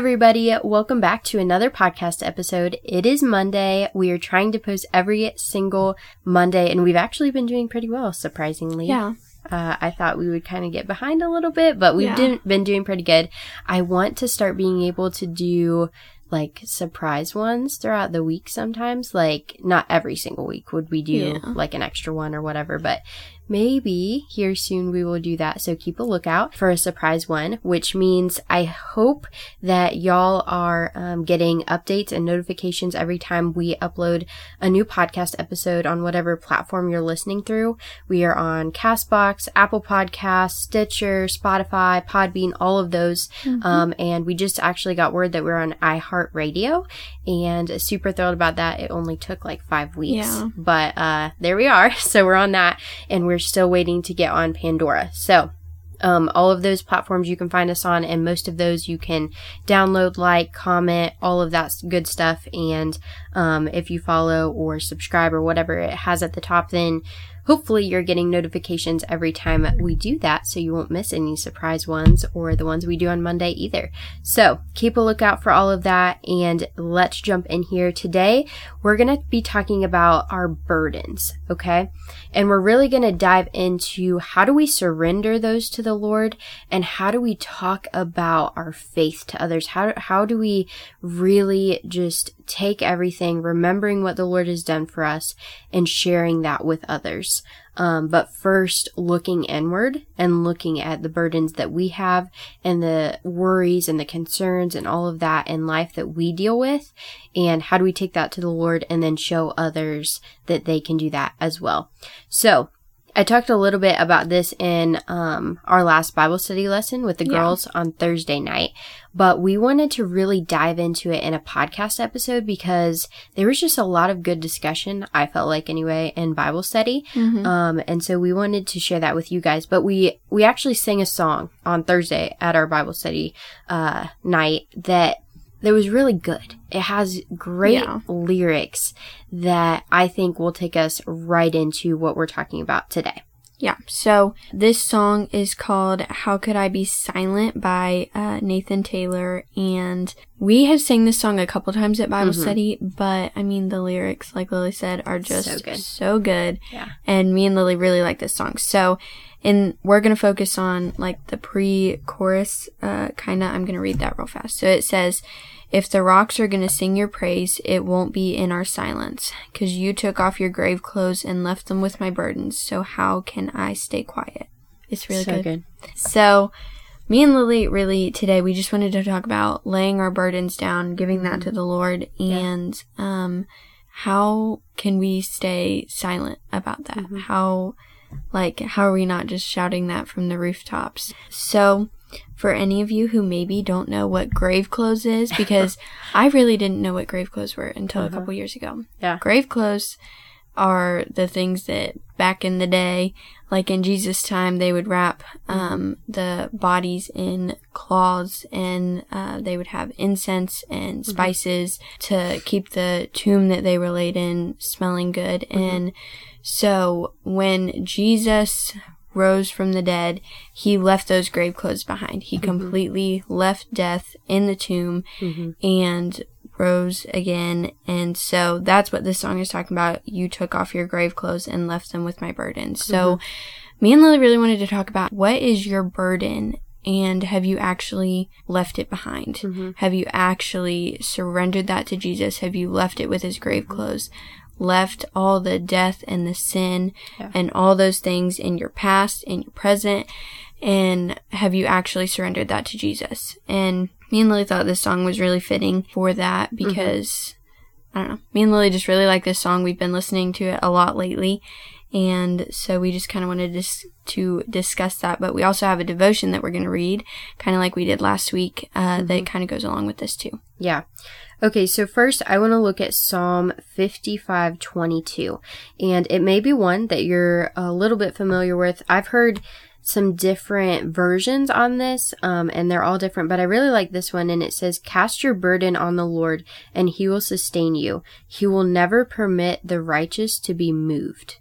Everybody, welcome back to another podcast episode. It is Monday. We are trying to post every single Monday and we've actually been doing pretty well, surprisingly. Yeah. Uh, I thought we would kind of get behind a little bit, but we've Yeah. did- been doing pretty good. I want to start being able to do like surprise ones throughout the week sometimes. Like, not every single week would we do Yeah. like an extra one or whatever, but maybe here soon we will do that. So keep a lookout for a surprise one, which means I hope that y'all are um, getting updates and notifications every time we upload a new podcast episode on whatever platform you're listening through. We are on Castbox, Apple Podcasts, Stitcher, Spotify, Podbean, all of those. Um, and we just actually got word that we're on iHeartRadio and super thrilled about that. It only took like five weeks, Yeah. but uh, there we are. So we're on that and we're still waiting to get on Pandora. So um, all of those platforms you can find us on, and most of those you can download, like, comment, all of that good stuff. And um, if you follow or subscribe or whatever it has at the top, then hopefully you're getting notifications every time we do that so you won't miss any surprise ones or the ones we do on Monday either. So keep a lookout for all of that and let's jump in here. Today we're going to be talking about our burdens, okay? And we're really going to dive into how do we surrender those to the Lord and how do we talk about our faith to others? How, how do we really just take everything, remembering what the Lord has done for us and sharing that with others? Um, but first looking inward and looking at the burdens that we have and the worries and the concerns and all of that in life that we deal with. And how do we take that to the Lord and then show others that they can do that as well? So, I talked a little bit about this in um, our last Bible study lesson with the Yeah. girls on Thursday night, but we wanted to really dive into it in a podcast episode because there was just a lot of good discussion, I felt like anyway, in Bible study. Um, and so we wanted to share that with you guys, but we, we actually sang a song on Thursday at our Bible study, uh, night that, that was really good. It has great Yeah. lyrics that I think will take us right into what we're talking about today. Yeah. So this song is called How Could I Be Silent by uh, Nathan Taylor. And we have sang this song a couple times at Bible study, but I mean, the lyrics, like Lily said, are just So good. so good. Yeah. And me and Lily really like this song. So, and we're going to focus on like the pre-chorus, uh, kind of, I'm going to read that real fast. So it says, if the rocks are going to sing your praise, it won't be in our silence, cause you took off your grave clothes and left them with my burdens. So how can I stay quiet? It's really so good. good. So, me and Lily really today we just wanted to talk about laying our burdens down, giving that to the Lord, and um, how can we stay silent about that? How, like, how are we not just shouting that from the rooftops? So, for any of you who maybe don't know what grave clothes is, because I really didn't know what grave clothes were until a couple years ago. Yeah. Grave clothes are the things that back in the day, like in Jesus' time, they would wrap um, the bodies in cloths and uh, they would have incense and spices to keep the tomb that they were laid in smelling good. And so when Jesus rose from the dead, he left those grave clothes behind. He mm-hmm. completely left death in the tomb mm-hmm. and rose again. And so that's what this song is talking about. You took off your grave clothes and left them with my burden. So mm-hmm. me and Lily really wanted to talk about what is your burden and have you actually left it behind? Have you actually surrendered that to Jesus? Have you left it with his grave clothes? Left all the death and the sin Yeah. and all those things in your past, in your present, and have you actually surrendered that to Jesus? And me and Lily thought this song was really fitting for that because I don't know. Me and Lily just really like this song. We've been listening to it a lot lately. And so we just kind of wanted to, to discuss that. But we also have a devotion that we're going to read, kind of like we did last week, uh, mm-hmm. that kind of goes along with this too. Yeah. Okay, so first I want to look at Psalm 55:22. And it may be one that you're a little bit familiar with. I've heard some different versions on this, um, and they're all different, but I really like this one. And it says, Cast your burden on the Lord, and he will sustain you. He will never permit the righteous to be moved.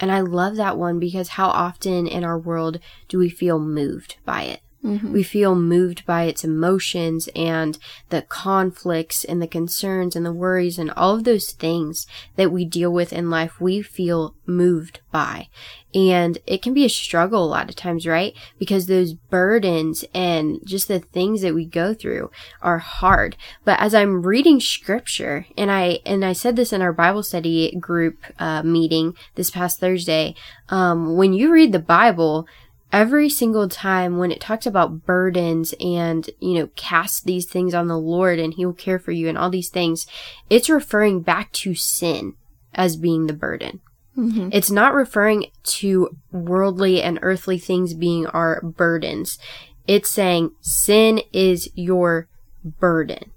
And I love that one because how often in our world do we feel moved by it? Mm-hmm. We feel moved by its emotions and the conflicts and the concerns and the worries and all of those things that we deal with in life. We feel moved by. And it can be a struggle a lot of times, right? Because those burdens and just the things that we go through are hard. But as I'm reading scripture, and I, and I said this in our Bible study group, uh, meeting this past Thursday, um, when you read the Bible, every single time when it talks about burdens and, you know, cast these things on the Lord and he will care for you and all these things, it's referring back to sin as being the burden. Mm-hmm. It's not referring to worldly and earthly things being our burdens. It's saying sin is your burden.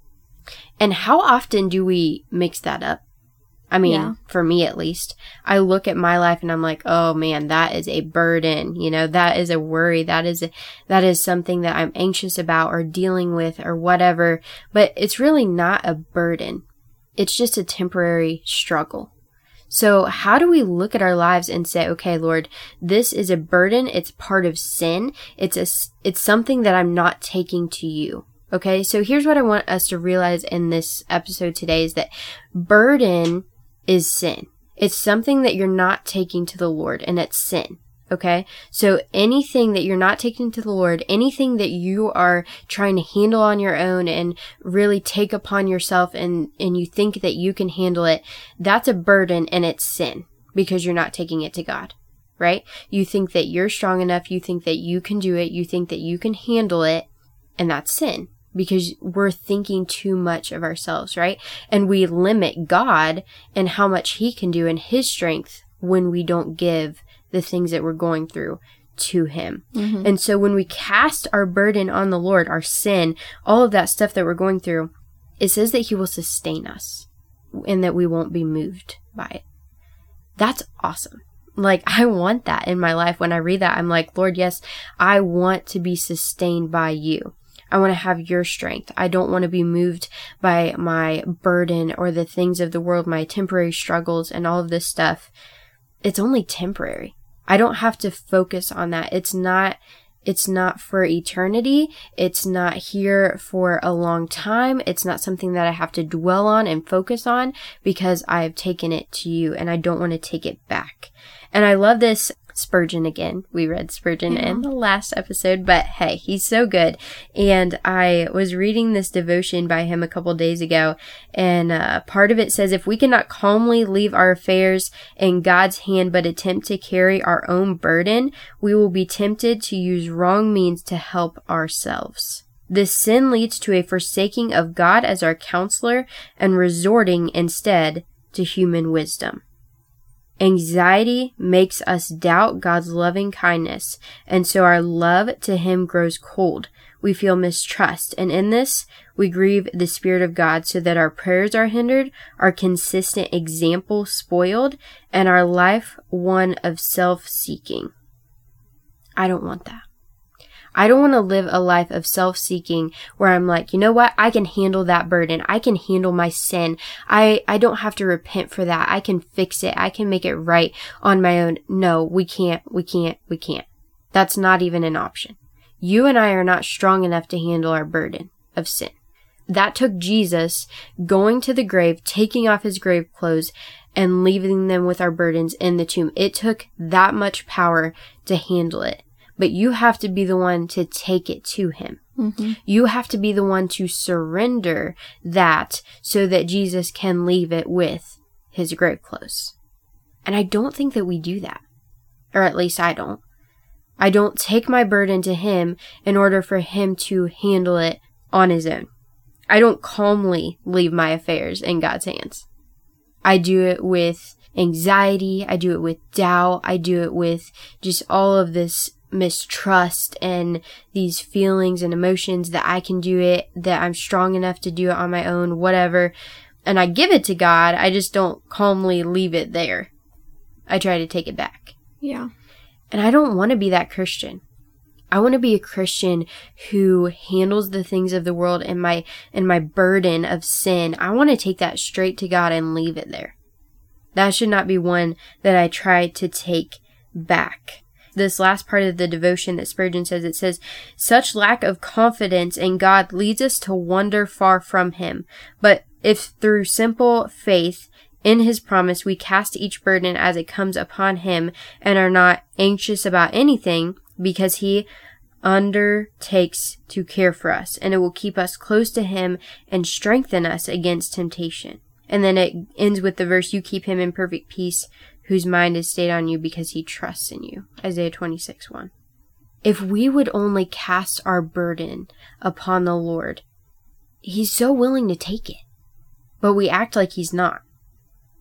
And how often do we mix that up? I mean, yeah. for me at least, I look at my life and I'm like, oh man, that is a burden. You know, that is a worry. That is, a, that is something that I'm anxious about or dealing with or whatever. But it's really not a burden. It's just a temporary struggle. So how do we look at our lives and say, okay, Lord, this is a burden. It's part of sin. It's a, it's something that I'm not taking to you. Okay. So here's what I want us to realize in this episode today is that burden is sin. It's something that you're not taking to the Lord, and it's sin. Okay. So anything that you're not taking to the Lord, anything that you are trying to handle on your own and really take upon yourself and, and you think that you can handle it, that's a burden and it's sin because you're not taking it to God. Right? You think that you're strong enough. You think that you can do it. You think that you can handle it. And that's sin because we're thinking too much of ourselves, right? And we limit God and how much He can do in His strength when we don't give the things that we're going through to Him. Mm-hmm. And so when we cast our burden on the Lord, our sin, all of that stuff that we're going through, it says that He will sustain us and that we won't be moved by it. That's awesome. Like, I want that in my life. When I read that, I'm like, Lord, yes, I want to be sustained by you. I want to have your strength. I don't want to be moved by my burden or the things of the world, my temporary struggles and all of this stuff. It's only temporary. I don't have to focus on that. It's not it's not for eternity. It's not here for a long time. It's not something that I have to dwell on and focus on because I have taken it to you and I don't want to take it back. And I love this Spurgeon again. We read Spurgeon yeah. in the last episode, but hey, he's so good. And I was reading this devotion by him a couple days ago, and uh, part of it says, If we cannot calmly leave our affairs in God's hand but attempt to carry our own burden, we will be tempted to use wrong means to help ourselves. This sin leads to a forsaking of God as our counselor and resorting instead to human wisdom. Anxiety makes us doubt God's loving kindness, and so our love to Him grows cold. We feel mistrust, and in this, we grieve the Spirit of God so that our prayers are hindered, our consistent example spoiled, and our life one of self seeking. I don't want that. I don't want to live a life of self seeking where I'm like, you know what? I can handle that burden. I can handle my sin. I, I don't have to repent for that. I can fix it. I can make it right on my own. No, we can't. We can't. We can't. That's not even an option. You and I are not strong enough to handle our burden of sin. That took Jesus going to the grave, taking off his grave clothes, and leaving them with our burdens in the tomb. It took that much power to handle it but you have to be the one to take it to him. Mm-hmm. You have to be the one to surrender that so that Jesus can leave it with his grave clothes. And I don't think that we do that. Or at least I don't. I don't take my burden to him in order for him to handle it on his own. I don't calmly leave my affairs in God's hands. I do it with anxiety. I do it with doubt. I do it with just all of this mistrust and these feelings and emotions that I can do it, that I'm strong enough to do it on my own, whatever. And I give it to God. I just don't calmly leave it there. I try to take it back. Yeah. And I don't want to be that Christian. I want to be a Christian who handles the things of the world and my and my burden of sin. I want to take that straight to God and leave it there. That should not be one that I try to take back. This last part of the devotion that Spurgeon says, it says, such lack of confidence in God leads us to wander far from Him. But if through simple faith in His promise we cast each burden as it comes upon Him and are not anxious about anything, because He undertakes to care for us, and it will keep us close to Him and strengthen us against temptation. And then it ends with the verse, You keep him in perfect peace, whose mind is stayed on you because he trusts in you. Isaiah 26 1. If we would only cast our burden upon the Lord, he's so willing to take it. But we act like he's not.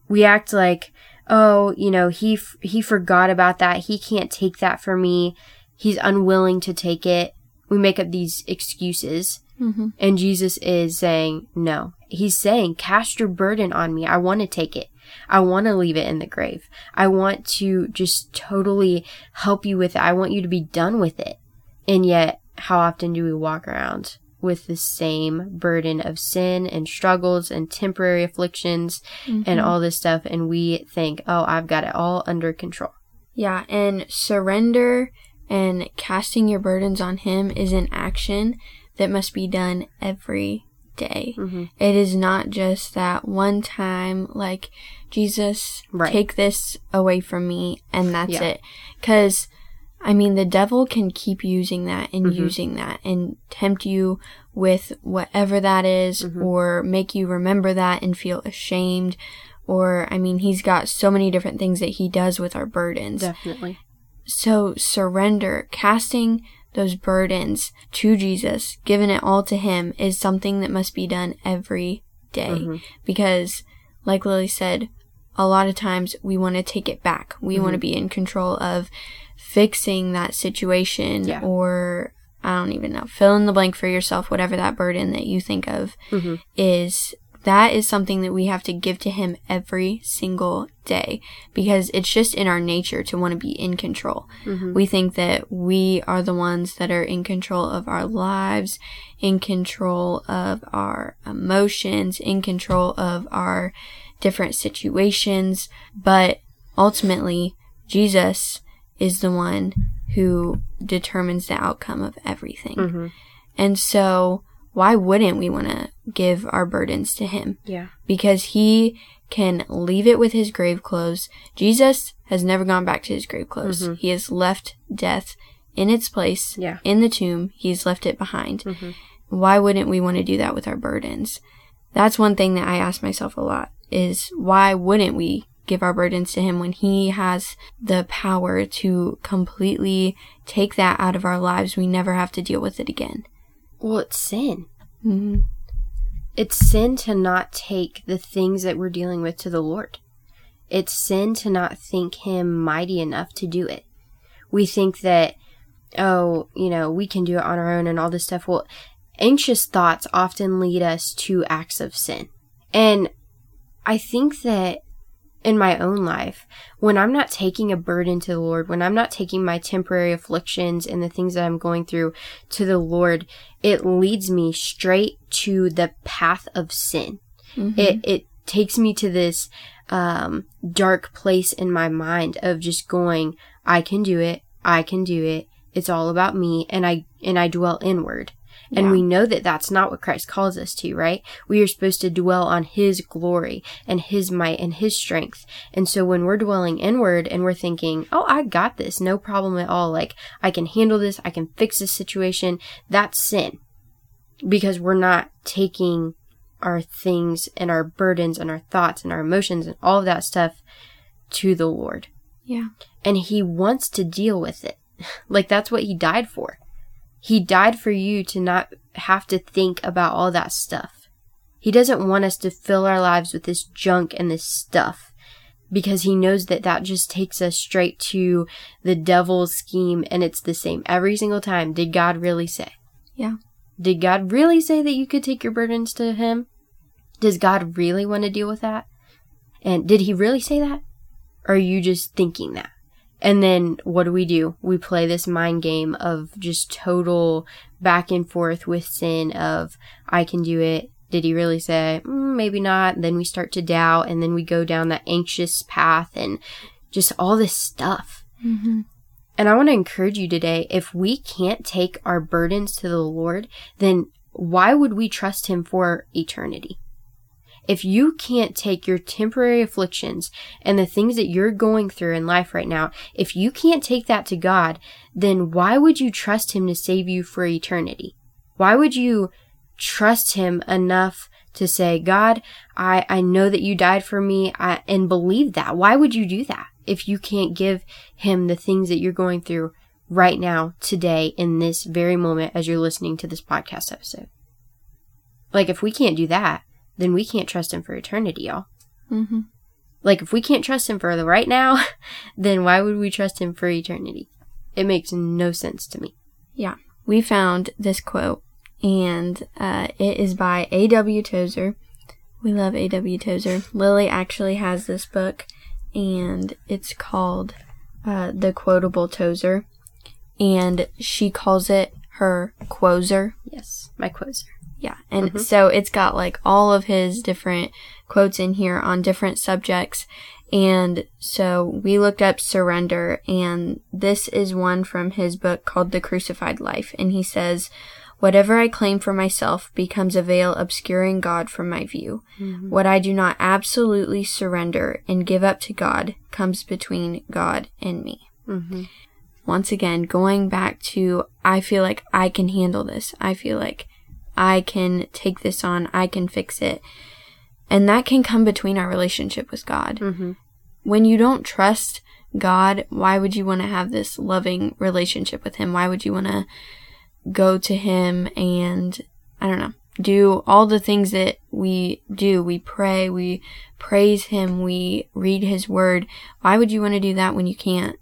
We act like, oh, you know, he, f- he forgot about that. He can't take that for me. He's unwilling to take it. We make up these excuses. Mm-hmm. And Jesus is saying, no, he's saying, cast your burden on me. I want to take it. I want to leave it in the grave. I want to just totally help you with it. I want you to be done with it. And yet, how often do we walk around with the same burden of sin and struggles and temporary afflictions Mm-hmm. and all this stuff? And we think, oh, I've got it all under control. Yeah, and surrender and casting your burdens on Him is an action that must be done every day. Mm-hmm. It is not just that one time, like, Jesus, Right. take this away from me, and that's Yeah. it. Because, I mean, the devil can keep using that and Mhm. using that and tempt you with whatever that is, Mhm. or make you remember that and feel ashamed. Or, I mean, he's got so many different things that he does with our burdens. Definitely. So surrender, casting those burdens to Jesus, giving it all to Him is something that must be done every day. Mhm. Because, like Lily said, a lot of times we want to take it back. We want to Mhm. be in control of fixing that situation Yeah. or I don't even know, fill in the blank for yourself, whatever that burden that you think of hmm is that is something that we have to give to him every single day because it's just in our nature to want to be in control. hmm We think that we are the ones that are in control of our lives, in control of our emotions, in control of our different situations, but ultimately Jesus is the one who determines the outcome of everything. hmm And so, why wouldn't we want to give our burdens to Him? Yeah. Because He can leave it with His grave clothes. Jesus has never gone back to His grave clothes. Mhm. He has left death in its place, Yeah. in the tomb. He's left it behind. hmm Why wouldn't we want to do that with our burdens? That's one thing that I ask myself a lot is why wouldn't we give our burdens to him when he has the power to completely take that out of our lives? We never have to deal with it again. Well, it's sin. Mm-hmm. It's sin to not take the things that we're dealing with to the Lord. It's sin to not think Him mighty enough to do it. We think that, oh, you know, we can do it on our own and all this stuff. Well, anxious thoughts often lead us to acts of sin. And I think that in my own life, when I'm not taking a burden to the Lord, when I'm not taking my temporary afflictions and the things that I'm going through to the Lord, it leads me straight to the path of sin. Mm-hmm. It it takes me to this um, dark place in my mind of just going, I can do it, I can do it. It's all about me, and I and I dwell inward. And Yeah. we know that that's not what Christ calls us to, right? We are supposed to dwell on His glory and His might and His strength. And so when we're dwelling inward and we're thinking, oh, I got this, no problem at all. Like, I can handle this, I can fix this situation, that's sin. Because we're not taking our things and our burdens and our thoughts and our emotions and all of that stuff to the Lord. Yeah. And He wants to deal with it. Like, that's what He died for. He died for you to not have to think about all that stuff. He doesn't want us to fill our lives with this junk and this stuff because he knows that that just takes us straight to the devil's scheme and it's the same every single time. Did God really say? Yeah. Did God really say that you could take your burdens to him? Does God really want to deal with that? And did he really say that? Or are you just thinking that? And then what do we do? We play this mind game of just total back and forth with sin of I can do it. Did he really say? Mm, maybe not. then we start to doubt and then we go down that anxious path and just all this stuff. Mm-hmm. And I want to encourage you today if we can't take our burdens to the Lord, then why would we trust Him for eternity? If you can't take your temporary afflictions and the things that you're going through in life right now, if you can't take that to God, then why would you trust Him to save you for eternity? Why would you trust Him enough to say, God, I, I know that you died for me I, and believe that? Why would you do that if you can't give Him the things that you're going through right now, today, in this very moment as you're listening to this podcast episode? Like, if we can't do that, then we can't trust him for eternity, y'all. Mm-hmm. Like, if we can't trust him for the right now, then why would we trust him for eternity? It makes no sense to me. Yeah. We found this quote, and uh, it is by A.W. Tozer. We love A.W. Tozer. Lily actually has this book, and it's called uh, The Quotable Tozer, and she calls it her quozer. Yes, my quozer. Yeah. And mm-hmm. so it's got like all of his different quotes in here on different subjects. And so we looked up surrender, and this is one from his book called The Crucified Life. And he says, Whatever I claim for myself becomes a veil obscuring God from my view. Mm-hmm. What I do not absolutely surrender and give up to God comes between God and me. Mm-hmm. Once again, going back to, I feel like I can handle this. I feel like I can take this on, I can fix it. And that can come between our relationship with God. Mm-hmm. When you don't trust God, why would you want to have this loving relationship with Him? Why would you want to go to Him and, I don't know, do all the things that we do? We pray, we praise Him, we read His Word. Why would you want to do that when you can't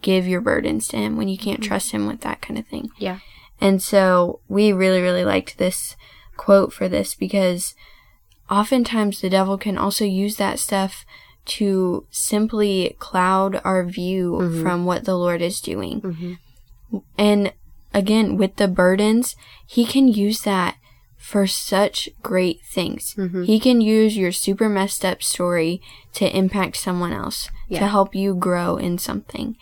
give your burdens to Him, when you can't mm-hmm. trust Him with that kind of thing? Yeah. And so we really, really liked this quote for this because oftentimes the devil can also use that stuff to simply cloud our view mm-hmm. from what the Lord is doing. Mm-hmm. And again, with the burdens, he can use that for such great things. Mm-hmm. He can use your super messed up story to impact someone else, yeah. to help you grow in something.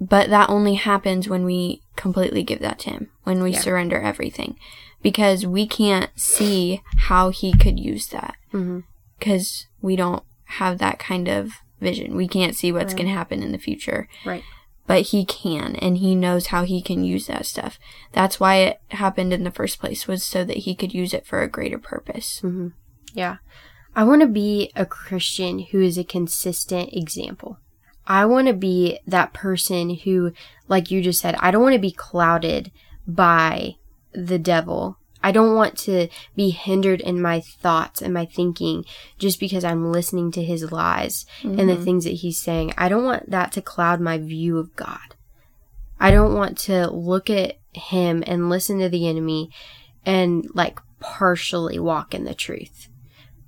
But that only happens when we completely give that to Him, when we yeah. surrender everything. Because we can't see how He could use that. Because mm-hmm. we don't have that kind of vision. We can't see what's right. going to happen in the future. Right. But He can, and He knows how He can use that stuff. That's why it happened in the first place, was so that He could use it for a greater purpose. Mm-hmm. Yeah. I want to be a Christian who is a consistent example. I want to be that person who, like you just said, I don't want to be clouded by the devil. I don't want to be hindered in my thoughts and my thinking just because I'm listening to his lies mm-hmm. and the mm-hmm. things that he's saying. I don't want that to cloud my view of God. I don't want to look at him and listen to the enemy and like partially walk in the truth,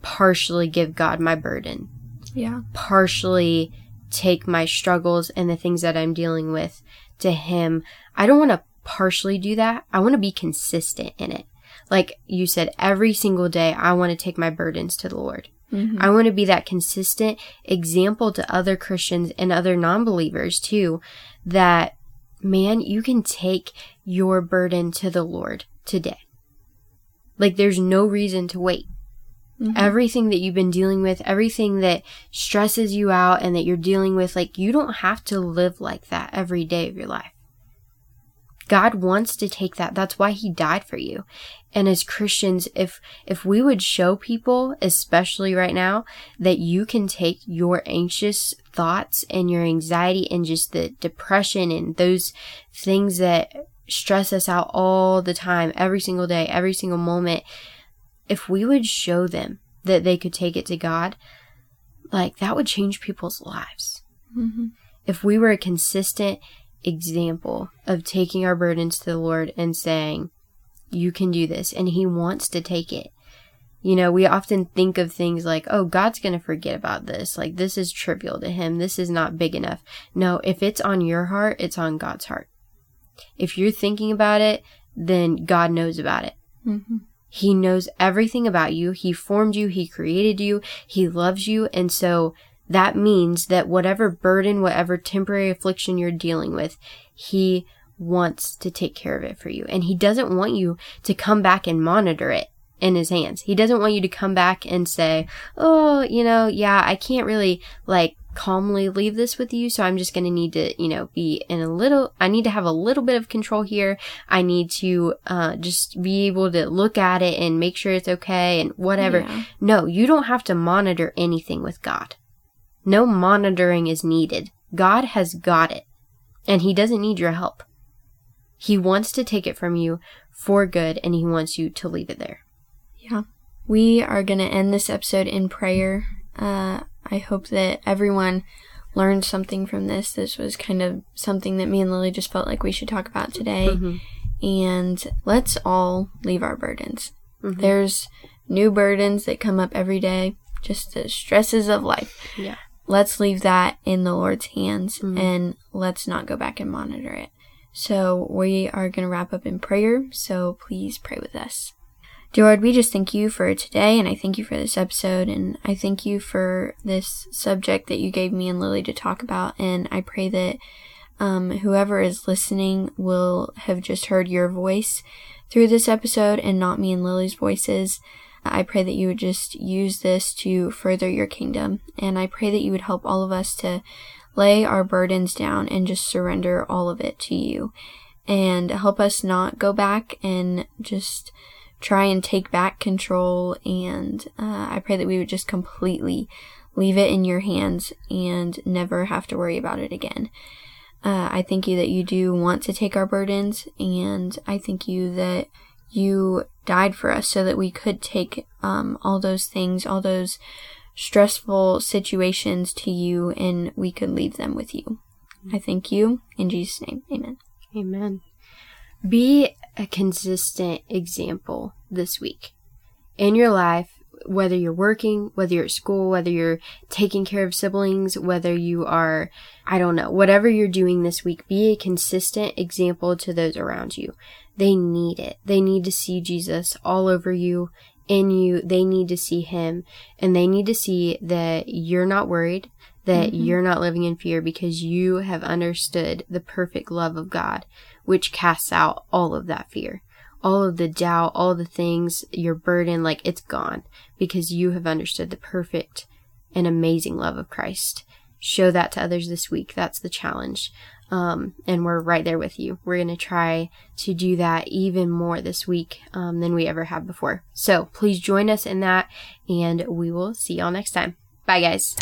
partially give God my burden. Yeah. Partially take my struggles and the things that I'm dealing with to Him. I don't want to partially do that. I want to be consistent in it. Like you said, every single day, I want to take my burdens to the Lord. Mm-hmm. I want to be that consistent example to other Christians and other non believers too that, man, you can take your burden to the Lord today. Like, there's no reason to wait. Mm-hmm. Everything that you've been dealing with, everything that stresses you out and that you're dealing with, like you don't have to live like that every day of your life. God wants to take that. That's why he died for you. And as Christians, if if we would show people, especially right now, that you can take your anxious thoughts and your anxiety and just the depression and those things that stress us out all the time, every single day, every single moment, if we would show them that they could take it to God, like that would change people's lives. Mm-hmm. If we were a consistent example of taking our burdens to the Lord and saying, You can do this, and He wants to take it. You know, we often think of things like, oh, God's going to forget about this. Like, this is trivial to Him. This is not big enough. No, if it's on your heart, it's on God's heart. If you're thinking about it, then God knows about it. Mm-hmm. He knows everything about you. He formed you. He created you. He loves you. And so that means that whatever burden, whatever temporary affliction you're dealing with, He wants to take care of it for you. And He doesn't want you to come back and monitor it in His hands. He doesn't want you to come back and say, Oh, you know, yeah, I can't really like calmly leave this with you. So I'm just going to need to, you know, be in a little, I need to have a little bit of control here. I need to, uh, just be able to look at it and make sure it's okay and whatever. Yeah. No, you don't have to monitor anything with God. No monitoring is needed. God has got it and he doesn't need your help. He wants to take it from you for good and he wants you to leave it there. Yeah. We are going to end this episode in prayer. Uh, I hope that everyone learned something from this. This was kind of something that me and Lily just felt like we should talk about today. Mhm. And let's all leave our burdens. Mhm. There's new burdens that come up every day, just the stresses of life. Yeah. Let's leave that in the Lord's hands Mhm. and let's not go back and monitor it. So we are going to wrap up in prayer. So please pray with us. Dear Lord, we just thank you for today, and I thank you for this episode, and I thank you for this subject that you gave me and Lily to talk about. And I pray that um, whoever is listening will have just heard your voice through this episode and not me and Lily's voices. I pray that you would just use this to further your kingdom, and I pray that you would help all of us to lay our burdens down and just surrender all of it to you, and help us not go back and just try and take back control. And uh, I pray that we would just completely leave it in your hands and never have to worry about it again. Uh, I thank you that you do want to take our burdens, and I thank you that you died for us so that we could take um, all those things, all those stressful situations to you, and we could leave them with you. I thank you. In Jesus' name, amen. Amen. Be a consistent example this week in your life, whether you're working, whether you're at school, whether you're taking care of siblings, whether you are, I don't know, whatever you're doing this week, be a consistent example to those around you. They need it. They need to see Jesus all over you, in you. They need to see him and they need to see that you're not worried, that Mhm. you're not living in fear because you have understood the perfect love of God, which casts out all of that fear. All of the doubt, all the things, your burden, like it's gone because you have understood the perfect and amazing love of Christ. Show that to others this week. That's the challenge. Um, and we're right there with you. We're going to try to do that even more this week um, than we ever have before. So please join us in that, and we will see y'all next time. Bye, guys.